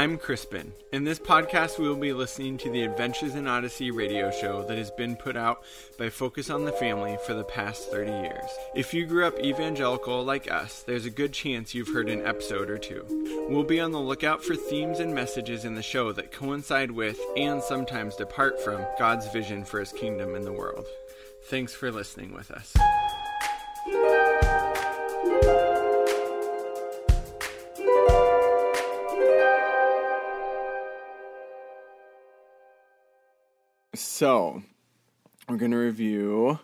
I'm Crispin. In this podcast, we will be listening to the Adventures in Odyssey radio show that has been put out by Focus on the Family for the past 30 years. If you grew up evangelical like us, there's a good chance you've heard an episode or two. We'll be on the lookout for themes and messages in the show that coincide with and sometimes depart from God's vision for his kingdom in the world. Thanks for listening with us. So, we're going to review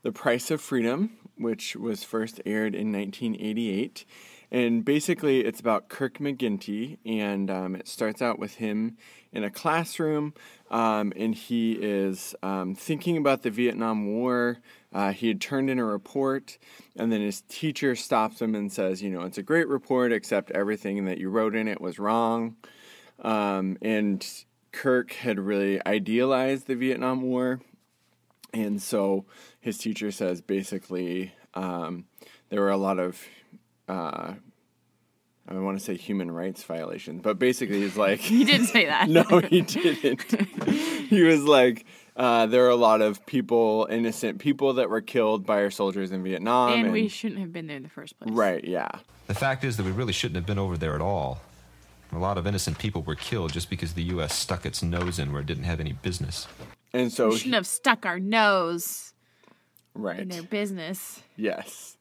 The Price of Freedom, which was first aired in 1988. And basically, it's about Kirk McGinty, and um, it starts out with him in a classroom, um, and he is um, thinking about the Vietnam War. Uh, he had turned in a report, and then his teacher stops him and says, You know, it's a great report, except everything that you wrote in it was wrong. Um, and Kirk had really idealized the Vietnam War. And so his teacher says basically um, there were a lot of, uh, I want to say human rights violations, but basically he's like. He didn't say that. no, he didn't. he was like, uh, there are a lot of people, innocent people that were killed by our soldiers in Vietnam. And, and we shouldn't have been there in the first place. Right, yeah. The fact is that we really shouldn't have been over there at all. A lot of innocent people were killed just because the U.S. stuck its nose in where it didn't have any business. And so we shouldn't have stuck our nose right in their business. Yes,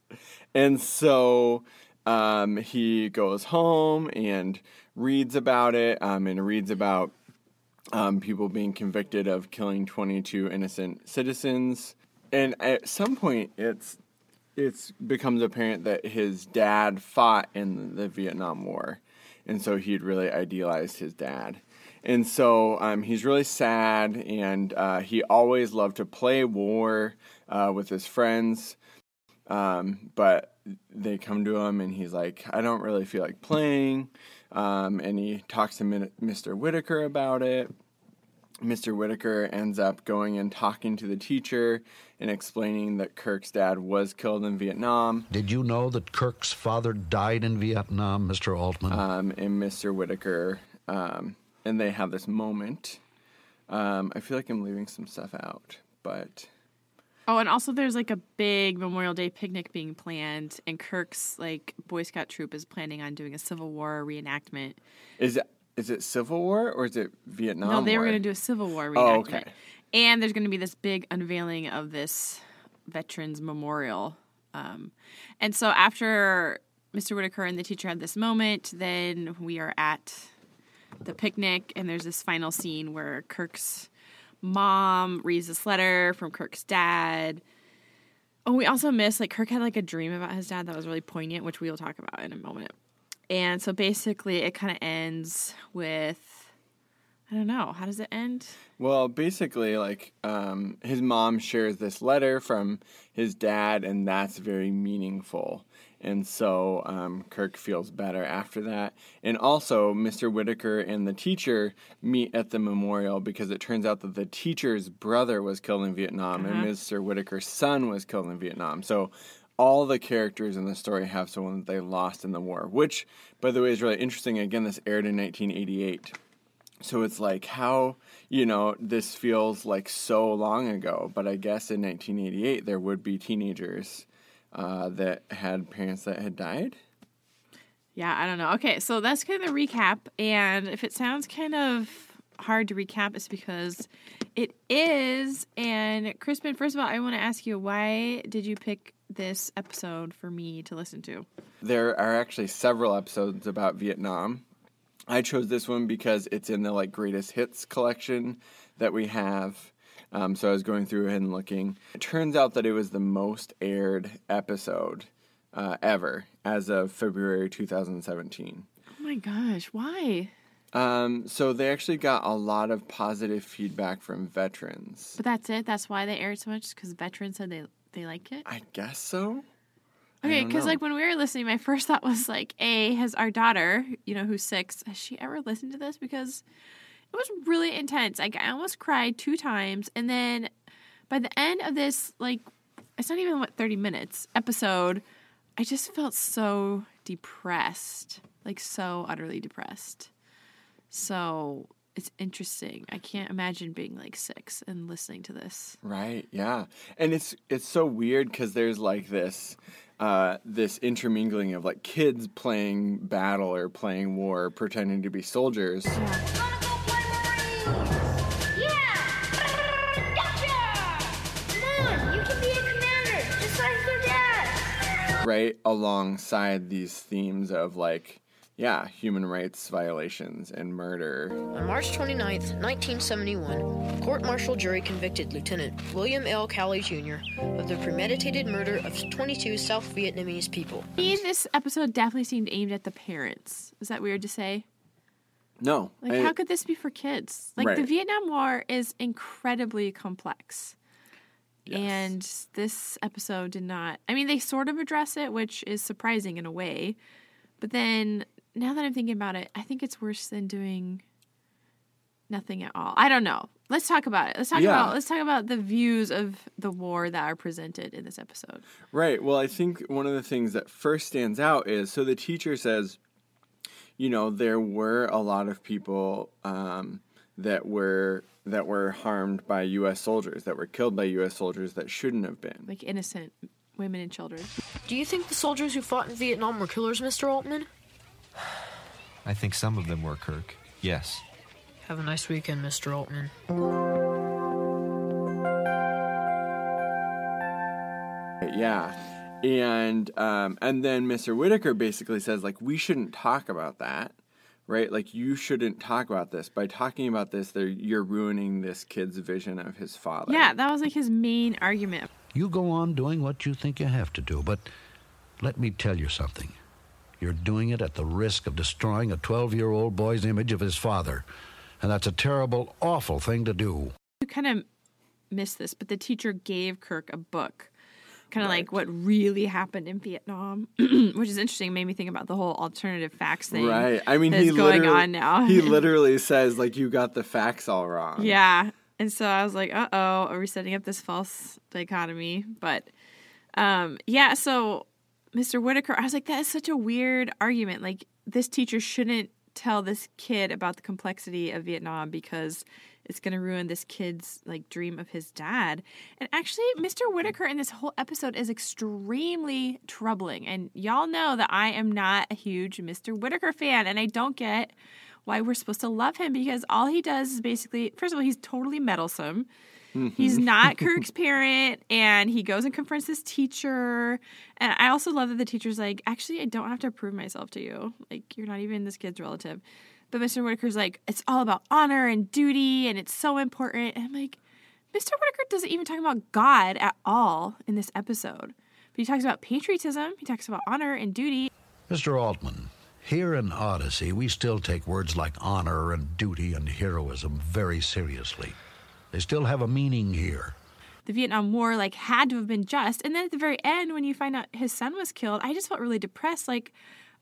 and so um, he goes home and reads about it, um, and reads about um, people being convicted of killing 22 innocent citizens. And at some point, it's it's becomes apparent that his dad fought in the Vietnam War and so he'd really idealized his dad. And so um, he's really sad, and uh, he always loved to play war uh, with his friends. Um, but they come to him, and he's like, I don't really feel like playing. Um, and he talks to Mr. Whittaker about it. Mr. Whittaker ends up going and talking to the teacher and explaining that Kirk's dad was killed in Vietnam. Did you know that Kirk's father died in Vietnam, Mr. Altman? Um, and Mr. Whittaker, um, and they have this moment. Um, I feel like I'm leaving some stuff out, but. Oh, and also there's like a big Memorial Day picnic being planned, and Kirk's like Boy Scout troop is planning on doing a Civil War reenactment. Is it is it Civil War or is it Vietnam? No, they War? were going to do a Civil War reenactment. Oh, okay. And there's going to be this big unveiling of this Veterans Memorial. Um, and so after Mr. Whittaker and the teacher had this moment, then we are at the picnic, and there's this final scene where Kirk's mom reads this letter from Kirk's dad. Oh, we also missed like Kirk had like a dream about his dad that was really poignant, which we'll talk about in a moment. And so basically, it kind of ends with I don't know. How does it end? Well, basically, like um, his mom shares this letter from his dad, and that's very meaningful. And so um, Kirk feels better after that. And also, Mr. Whittaker and the teacher meet at the memorial because it turns out that the teacher's brother was killed in Vietnam uh-huh. and Mr. Whittaker's son was killed in Vietnam. So all the characters in the story have someone that they lost in the war, which, by the way, is really interesting. Again, this aired in 1988. So it's like how, you know, this feels like so long ago, but I guess in 1988 there would be teenagers uh, that had parents that had died. Yeah, I don't know. Okay, so that's kind of the recap. And if it sounds kind of hard to recap, it's because it is. And Crispin, first of all, I want to ask you why did you pick this episode for me to listen to? There are actually several episodes about Vietnam. I chose this one because it's in the like greatest hits collection that we have. Um, so I was going through and looking. It turns out that it was the most aired episode uh, ever as of February 2017. Oh my gosh, why? Um, so they actually got a lot of positive feedback from veterans. But that's it. That's why they aired so much because veterans said they they liked it? I guess so. Okay, because like when we were listening, my first thought was like, A, has our daughter, you know, who's six, has she ever listened to this? Because it was really intense. Like I almost cried two times, and then by the end of this, like it's not even what thirty minutes episode, I just felt so depressed, like so utterly depressed. So it's interesting. I can't imagine being like six and listening to this. Right. Yeah. And it's it's so weird because there's like this uh, this intermingling of like kids playing battle or playing war, pretending to be soldiers. Wanna go play Marines? Yeah! Gotcha! Come on, you can be a commander, just like your dad. right alongside these themes of like yeah human rights violations and murder On March 29, 1971, court martial jury convicted Lieutenant William L. Calley Jr. of the premeditated murder of 22 South Vietnamese people. To me, this episode definitely seemed aimed at the parents. Is that weird to say? no Like, I- how could this be for kids? Like, the Vietnam War is incredibly complex. Yes. And this episode did not. I mean, they sort of address it, which is surprising in a way. But then, now that I'm thinking about it, I think it's worse than doing nothing at all. I don't know. Let's talk about it. Let's talk Yeah. about let's talk about the views of the war that are presented in this episode. Right. Well, I think one of the things that first stands out is so the teacher says, you know, there were a lot of people um, that were that were harmed by U.S. soldiers, that were killed by U.S. soldiers that shouldn't have been. Like innocent women and children. Do you think the soldiers who fought in Vietnam were killers, Mr. Altman? I think some of them were, Kirk. Yes. Have a nice weekend, Mr. Altman. Yeah. And um, and then Mr. Whittaker basically says like we shouldn't talk about that, right? Like you shouldn't talk about this. By talking about this, you're ruining this kid's vision of his father. Yeah, that was like his main argument. You go on doing what you think you have to do, but let me tell you something. You're doing it at the risk of destroying a 12 year old boy's image of his father. And that's a terrible, awful thing to do. You kind of missed this, but the teacher gave Kirk a book, kind of like what really happened in Vietnam, which is interesting. Made me think about the whole alternative facts thing. Right. I mean, that's he going literally, on now. he literally says like you got the facts all wrong. Yeah. And so I was like, uh oh, are we setting up this false dichotomy? But um, yeah, so Mr. Whittaker, I was like, that is such a weird argument. Like, this teacher shouldn't tell this kid about the complexity of Vietnam because it's going to ruin this kid's like dream of his dad. And actually, Mr. Whittaker in this whole episode is extremely troubling. And y'all know that I am not a huge Mr. Whittaker fan, and I don't get why we're supposed to love him because all he does is basically, first of all, he's totally meddlesome. He's mm-hmm. not Kirk's parent, and he goes and confronts this teacher. And I also love that the teacher's like, actually, I don't have to prove myself to you. Like, you're not even this kid's relative. But Mr. Whittaker's like, it's all about honor and duty, and it's so important. And I'm like, Mr. Whittaker doesn't even talk about God at all in this episode. But he talks about patriotism, he talks about honor and duty. Mr. Altman, here in Odyssey, we still take words like honor and duty and heroism very seriously. They still have a meaning here. the Vietnam War like had to have been just. And then at the very end, when you find out his son was killed, I just felt really depressed. Like,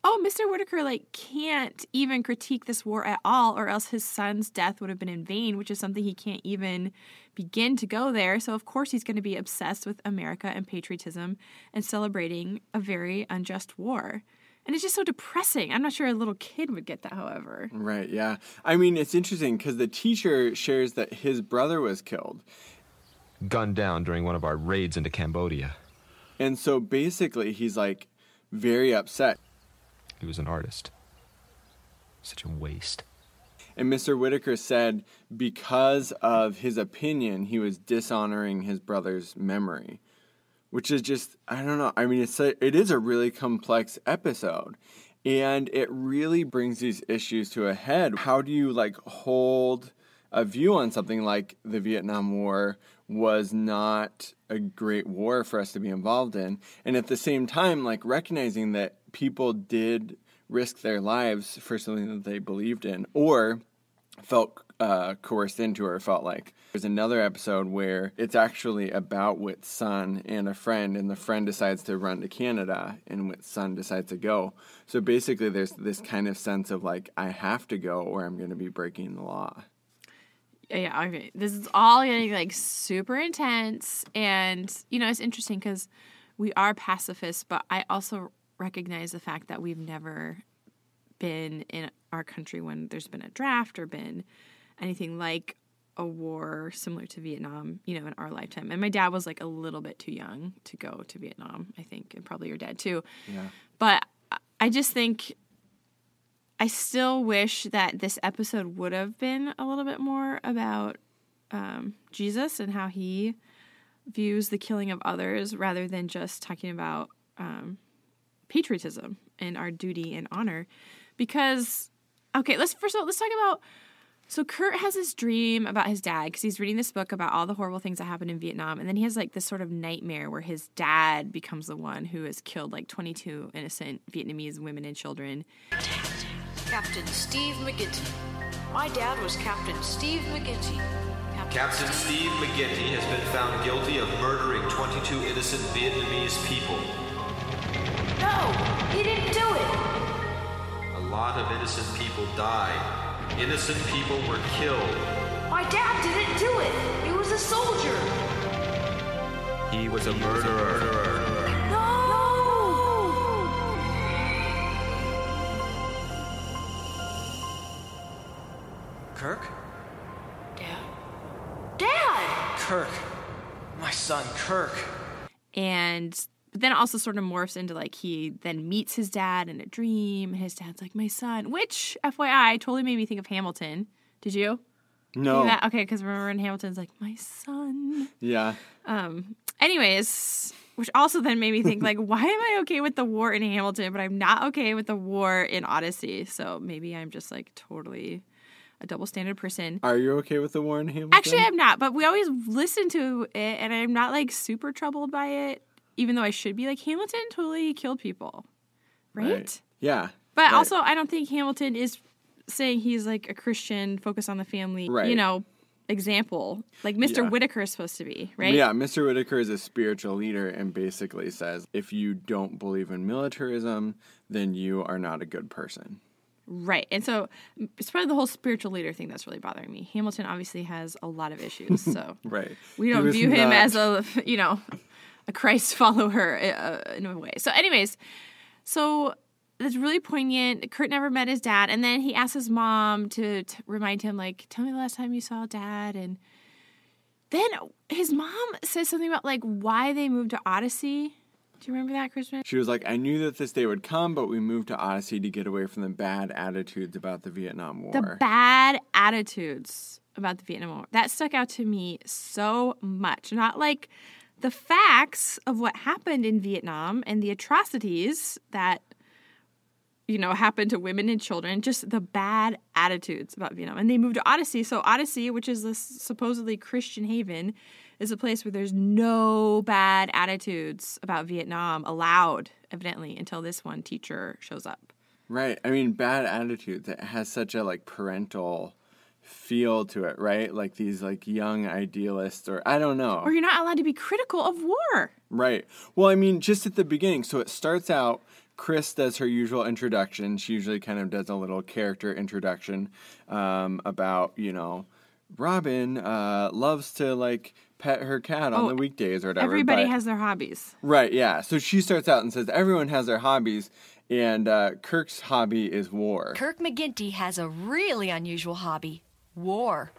oh, Mr. Whittaker like can't even critique this war at all, or else his son's death would have been in vain, which is something he can't even begin to go there. So of course he's going to be obsessed with America and patriotism and celebrating a very unjust war. And it's just so depressing. I'm not sure a little kid would get that, however. Right. Yeah. I mean, it's interesting because the teacher shares that his brother was killed, Gunned down during one of our raids into Cambodia. and so basically he's like very upset. He was an artist. Such a waste. And Mr. Whittaker said because of his opinion, he was dishonoring his brother's memory, which is just I don't know. I mean, it's a, it is a really complex episode, and it really brings these issues to a head. How do you like hold a view on something like the Vietnam War was not a great war for us to be involved in, and at the same time, like recognizing that people did risk their lives for something that they believed in, or felt uh, coerced into or felt like. There's another episode where it's actually about Whit's son and a friend, and the friend decides to run to Canada, and Whit's son decides to go. So basically, there's this kind of sense of like, I have to go or I'm going to be breaking the law. yeah, okay. This is all getting like super intense, and you know it's interesting because we are pacifists, but I also recognize the fact that we've never been in our country when there's been a draft or been anything like a war similar to Vietnam, you know, in our lifetime. And my dad was like a little bit too young to go to Vietnam, I think, and probably your dad too. Yeah. But I just think I still wish that this episode would have been a little bit more about um, Jesus and how he views the killing of others rather than just talking about um, patriotism and our duty and honor. Because, okay, let's first of all, let's talk about. So Kurt has this dream about his dad because he's reading this book about all the horrible things that happened in Vietnam, and then he has like this sort of nightmare where his dad becomes the one who has killed like 22 innocent Vietnamese women and children. Captain Steve McGinty. My dad was Captain Steve McGinty. Captain Steve McGinty has been found guilty of murdering 22 innocent Vietnamese people. Of innocent people died. Innocent people were killed. My dad didn't do it. He was a soldier. He was a murderer. No! Kirk? Dad? Dad! Kirk. My son, Kirk. and but then it also sort of morphs into like he then meets his dad in a dream and his dad's like my son which fyi totally made me think of hamilton did you No. That? okay because remember in hamilton's like my son Yeah. Um. anyways which also then made me think like why am i okay with the war in hamilton but i'm not okay with the war in odyssey so maybe i'm just like totally a double standard person Are you okay with the war in Hamilton? Actually, I'm not, but we always listen to it, and I'm not like super troubled by it, even though I should be. Like, Hamilton totally killed people, right? Yeah. But Right. also, I don't think Hamilton is saying he's like a Christian, focus on the family, Right. you know, example. Like Mr. Yeah. Whittaker is supposed to be, right? Yeah, Mr. Whittaker is a spiritual leader and basically says if you don't believe in militarism, then you are not a good person. Right. And so mm, it's probably the whole spiritual leader thing that's really bothering me. Hamilton obviously has a lot of issues, so. Right. we don't was view him as a you know a christ follower uh, in a way so anyways so that's really poignant kurt never met his dad and then he asks his mom to, to remind him like tell me the last time you saw dad and then his mom says something about like why they moved to odyssey do you remember that christmas She was like, I knew that this day would come, but we moved to Odyssey to get away from the bad attitudes about the Vietnam War. the bad attitudes about the Vietnam War. That stuck out to me so much. Not like the facts of what happened in Vietnam and the atrocities that you know happened to women and children, just the bad attitudes about Vietnam. And they moved to Odyssey. So Odyssey, which is this supposedly Christian haven, is a place where there's no bad attitudes about Vietnam allowed, evidently, until this one teacher shows up. Right. I mean, bad attitudes. It has such a like parental feel to it, right? Like these like young idealists, or I don't know. Or you're not allowed to be critical of war. Right. Well, I mean, just at the beginning. So it starts out. Chris does her usual introduction. She usually kind of does a little character introduction um, about, you know, Robin uh, loves to like pet her cat on Oh, the weekdays or whatever. Everybody but- has their hobbies. Right, yeah. So she starts out and says everyone has their hobbies, and uh, Kirk's hobby is war. Kirk McGinty has a really unusual hobby war.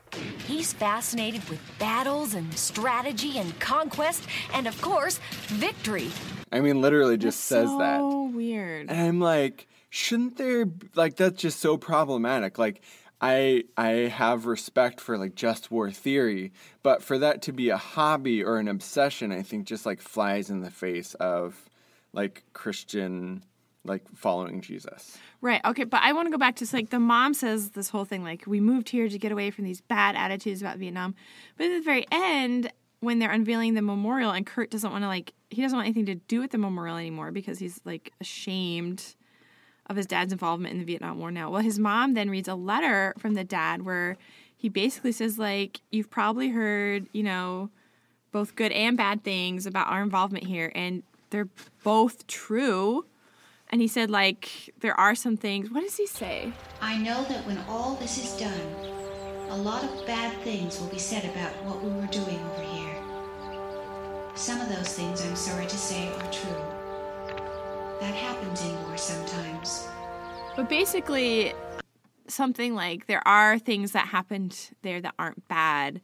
He's fascinated with battles and strategy and conquest, and of course, victory. I mean, literally just says so that. So weird. And I'm like, shouldn't there like that's just so problematic. Like I I have respect for like just war theory, but for that to be a hobby or an obsession, I think just like flies in the face of like Christian like following Jesus. Right. Okay. But I want to go back to like the mom says this whole thing like we moved here to get away from these bad attitudes about Vietnam, but at the very end when they're unveiling the memorial and Kurt doesn't want to like he doesn't want anything to do with the memorial anymore because he's like ashamed of his dad's involvement in the Vietnam War now. Well, his mom then reads a letter from the dad where he basically says like you've probably heard, you know, both good and bad things about our involvement here and they're both true. And he said like there are some things. What does he say? I know that when all this is done, a lot of bad things will be said about what we were doing over here. Some of those things, I'm sorry to say, are true. That happens in war sometimes. But basically, something like there are things that happened there that aren't bad,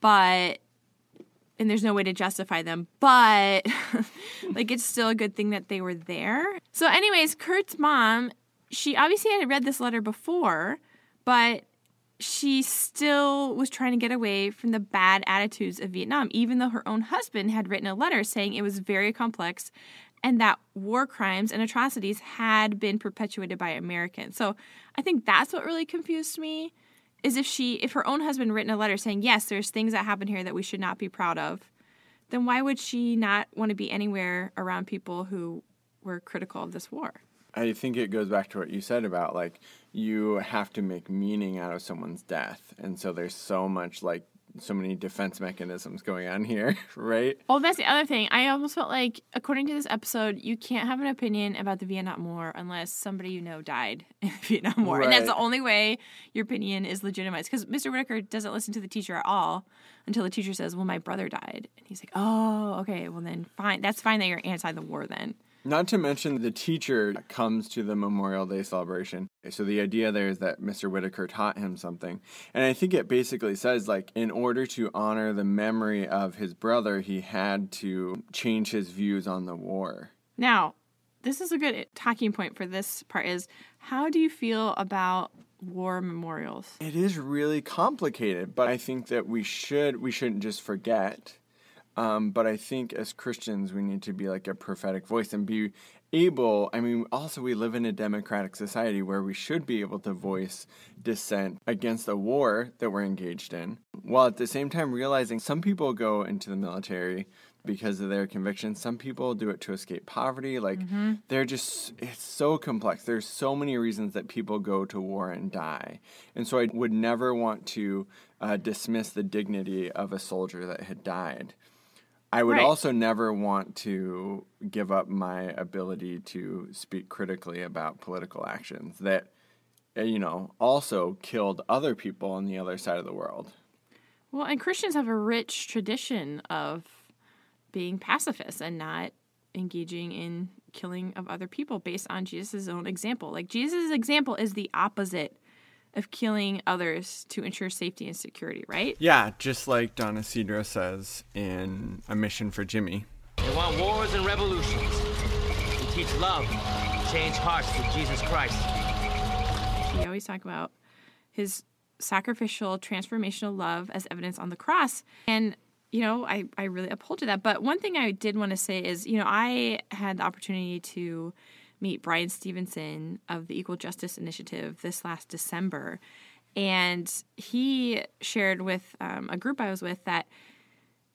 but and there's no way to justify them, but like it's still a good thing that they were there. So, anyways, Kurt's mom, she obviously had read this letter before, but she still was trying to get away from the bad attitudes of Vietnam, even though her own husband had written a letter saying it was very complex and that war crimes and atrocities had been perpetuated by Americans. So I think that's what really confused me is if she if her own husband written a letter saying, "Yes, there's things that happen here that we should not be proud of." Then why would she not want to be anywhere around people who were critical of this war? I think it goes back to what you said about like you have to make meaning out of someone's death. And so there's so much like so many defense mechanisms going on here, right? Oh, that's the other thing. I almost felt like, according to this episode, you can't have an opinion about the Vietnam War unless somebody you know died in the Vietnam War. And that's the only way your opinion is legitimized. Because Mr. Whittaker doesn't listen to the teacher at all until the teacher says, Well, my brother died. And he's like, Oh, okay. Well, then fine. That's fine that you're anti the war then. Not to mention the teacher comes to the Memorial Day celebration. So the idea there is that Mr. Whittaker taught him something. And I think it basically says like in order to honor the memory of his brother, he had to change his views on the war. Now, this is a good talking point for this part is how do you feel about war memorials? It is really complicated, but I think that we should we shouldn't just forget. Um, but I think as Christians, we need to be like a prophetic voice and be able. I mean, also we live in a democratic society where we should be able to voice dissent against the war that we're engaged in, while at the same time realizing some people go into the military because of their convictions. Some people do it to escape poverty. Like they're just it's so complex. There's so many reasons that people go to war and die. And so I would never want to uh, dismiss the dignity of a soldier that had died. I would Right. also never want to give up my ability to speak critically about political actions that uh, you know also killed other people on the other side of the world. Well, and Christians have a rich tradition of being pacifists and not engaging in killing of other people based on Jesus' own example. Like Jesus' example is the opposite of killing others to ensure safety and security, right? Yeah, just like Don Isidro says in A Mission for Jimmy. They want wars and revolutions. We teach love, change hearts through Jesus Christ. He always talk about his sacrificial transformational love as evidence on the cross. And, you know, I, I really uphold to that. But one thing I did want to say is, you know, I had the opportunity to meet Bryan Stevenson of the Equal Justice Initiative this last December. And he shared with um, a group I was with that,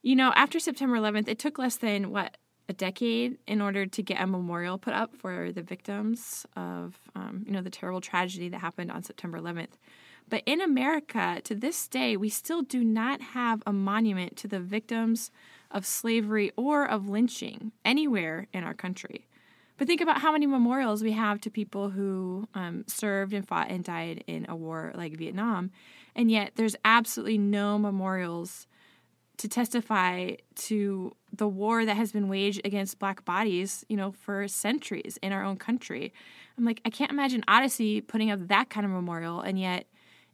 you know, after September 11th, it took less than what a decade in order to get a memorial put up for the victims of, um, you know, the terrible tragedy that happened on September 11th. But in America, to this day, we still do not have a monument to the victims of slavery or of lynching anywhere in our country. But think about how many memorials we have to people who um, served and fought and died in a war like Vietnam. And yet there's absolutely no memorials to testify to the war that has been waged against black bodies, you know, for centuries in our own country. I'm like, I can't imagine Odyssey putting up that kind of memorial, and yet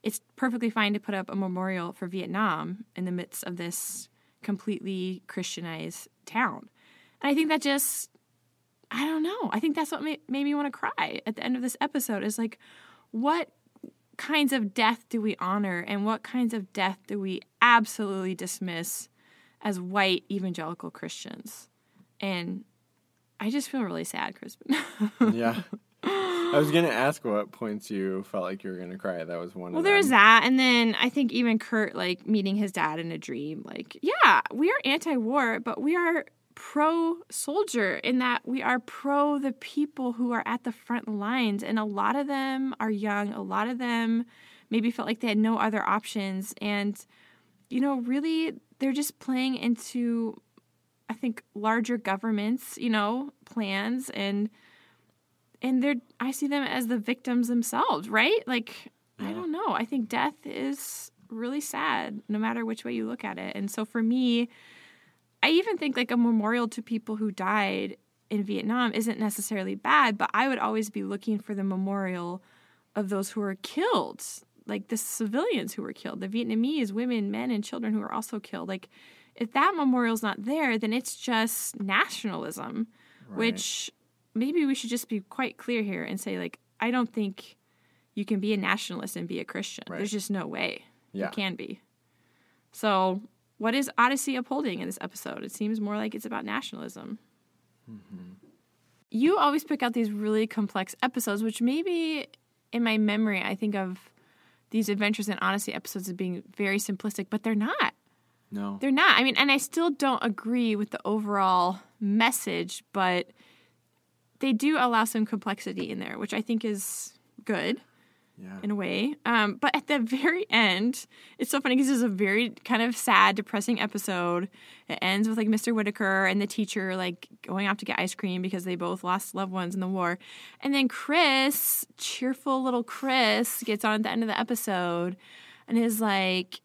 it's perfectly fine to put up a memorial for Vietnam in the midst of this completely Christianized town. And I think that just, know. I think that's what made, me want to cry at the end of this episode is like, what kinds of death do we honor and what kinds of death do we absolutely dismiss as white evangelical Christians? And I just feel really sad, Crispin. yeah. I was gonna ask what points you felt like you were gonna cry. That was one. Well, there's that, and then I think even Kurt, like meeting his dad in a dream, like yeah, we are anti-war, but we are pro-soldier in that we are pro the people who are at the front lines, and a lot of them are young. A lot of them maybe felt like they had no other options, and you know, really, they're just playing into, I think, larger governments, you know, plans and and they're I see them as the victims themselves, right? Like I don't know. I think death is really sad no matter which way you look at it. And so for me, I even think like a memorial to people who died in Vietnam isn't necessarily bad, but I would always be looking for the memorial of those who were killed, like the civilians who were killed, the Vietnamese women, men, and children who were also killed. Like, if that memorial's not there, then it's just nationalism, which maybe we should just be quite clear here and say, like, I don't think you can be a nationalist and be a Christian. Right. There's just no way Yeah. you can be. So, what is Odyssey upholding in this episode? It seems more like it's about nationalism. Mm-hmm. You always pick out these really complex episodes, which maybe in my memory, I think of these Adventures in Odyssey episodes as being very simplistic, but they're not. No. They're not. I mean, and I still don't agree with the overall message, but they do allow some complexity in there, which I think is good Yeah. in a way. Um, but at the very end, it's so funny because it's a very kind of sad, depressing episode. It ends with like Mr. Whittaker and the teacher like going off to get ice cream because they both lost loved ones in the war. And then Chris, cheerful little Chris, gets on at the end of the episode and is like,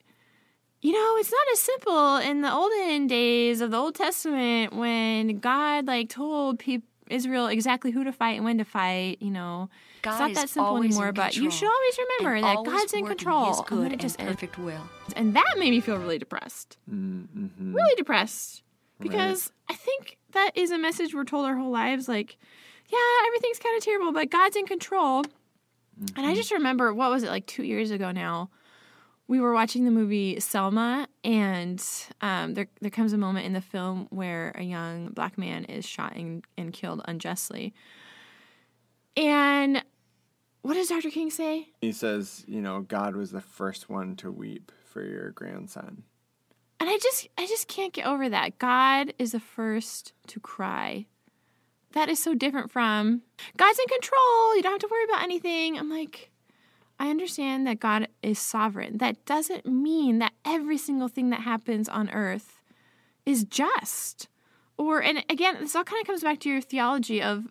you know, it's not as simple in the olden days of the Old Testament when God like told people Israel exactly who to fight and when to fight, you know. God it's not that simple anymore, but you should always remember and that always God's in control. His And good then and just ends. perfect will. And that made me feel really depressed. Mm-hmm. Really depressed. Because I think that is a message we're told our whole lives like, yeah, everything's kind of terrible, but God's in control. And I just remember, what was it, like two years ago now? We were watching the movie Selma, and um, there, there comes a moment in the film where a young black man is shot and, and killed unjustly. And what does Dr. King say? He says, you know, God was the first one to weep for your grandson. And I just I just can't get over that. God is the first to cry. That is so different from God's in control. You don't have to worry about anything. I'm like I understand that God is sovereign. That doesn't mean that every single thing that happens on earth is just. Or and again, this all kind of comes back to your theology of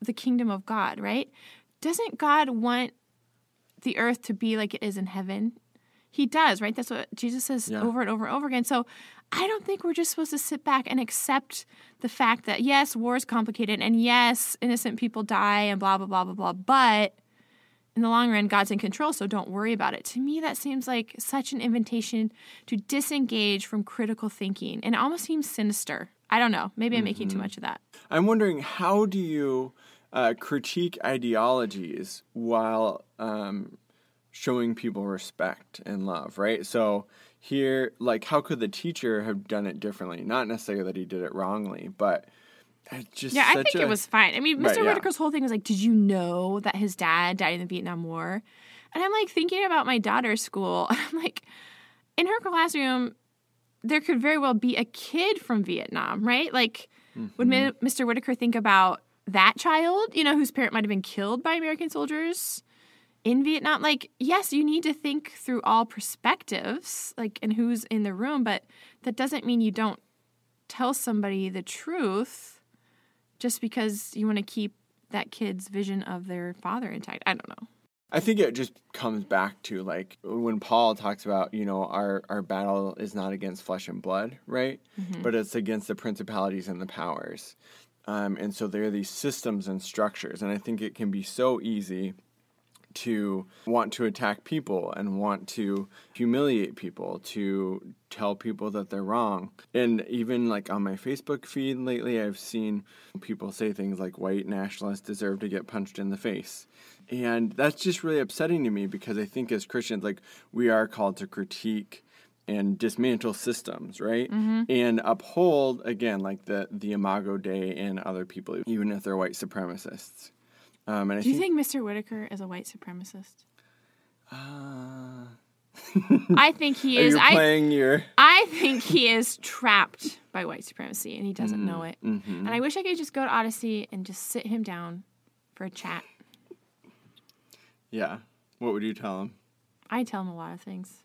the kingdom of God, right? Doesn't God want the earth to be like it is in heaven? He does, right? That's what Jesus says Yeah. over and over and over again. So I don't think we're just supposed to sit back and accept the fact that yes, war is complicated and yes, innocent people die and blah blah blah blah blah. But in the long run, God's in control, so don't worry about it. To me, that seems like such an invitation to disengage from critical thinking, and it almost seems sinister. I don't know. Maybe I'm making too mm-hmm. much of that. I'm wondering how do you uh, critique ideologies while um, showing people respect and love, right? So here, like, how could the teacher have done it differently? Not necessarily that he did it wrongly, but just Yeah, I think a- it was fine. I mean, Mr. Right, yeah. Whittaker's whole thing was like, "Did you know that his dad died in the Vietnam War?" And I'm like thinking about my daughter's school. I'm like, in her classroom, there could very well be a kid from Vietnam, right? Like, would Mr. Whittaker think about that child, you know, whose parent might have been killed by American soldiers in Vietnam? Like, yes, you need to think through all perspectives, like, and who's in the room, but that doesn't mean you don't tell somebody the truth just because you want to keep that kid's vision of their father intact. I don't know. I think it just comes back to like when Paul talks about, you know, our, our battle is not against flesh and blood, right? Mm-hmm. But it's against the principalities and the powers. Um, and so there are these systems and structures. And I think it can be so easy to want to attack people and want to humiliate people, to tell people that they're wrong. And even like on my Facebook feed lately, I've seen people say things like white nationalists deserve to get punched in the face. And that's just really upsetting to me because I think as Christians, like we are called to critique and dismantle systems, right? And uphold again, like the the Imago Dei and other people, even if they're white supremacists. Um, and I Do you think Mr. Whittaker is a white supremacist? Uh, I think he are is. I playing your? I think he is trapped by white supremacy and he doesn't know it. mhm. And I wish I could just go to Odyssey and just sit him down for a chat. Yeah. What would you tell him? I tell him a lot of things.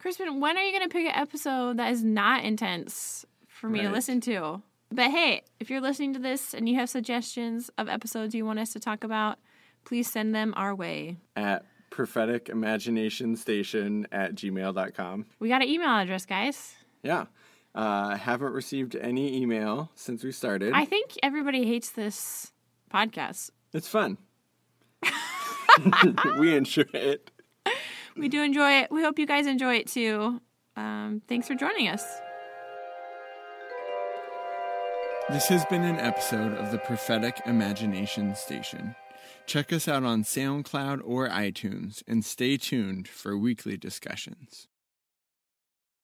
Crispin, when are you going to pick an episode that is not intense for me to listen to? But hey, if you're listening to this and you have suggestions of episodes you want us to talk about, please send them our way. At prophetic imagination station at gmail.com. We got an email address, guys. Yeah. Uh, haven't received any email since we started. I think everybody hates this podcast. it's fun. we enjoy it. We do enjoy it. We hope you guys enjoy it too. Um, thanks for joining us. This has been an episode of the Prophetic Imagination Station. Check us out on SoundCloud or iTunes and stay tuned for weekly discussions.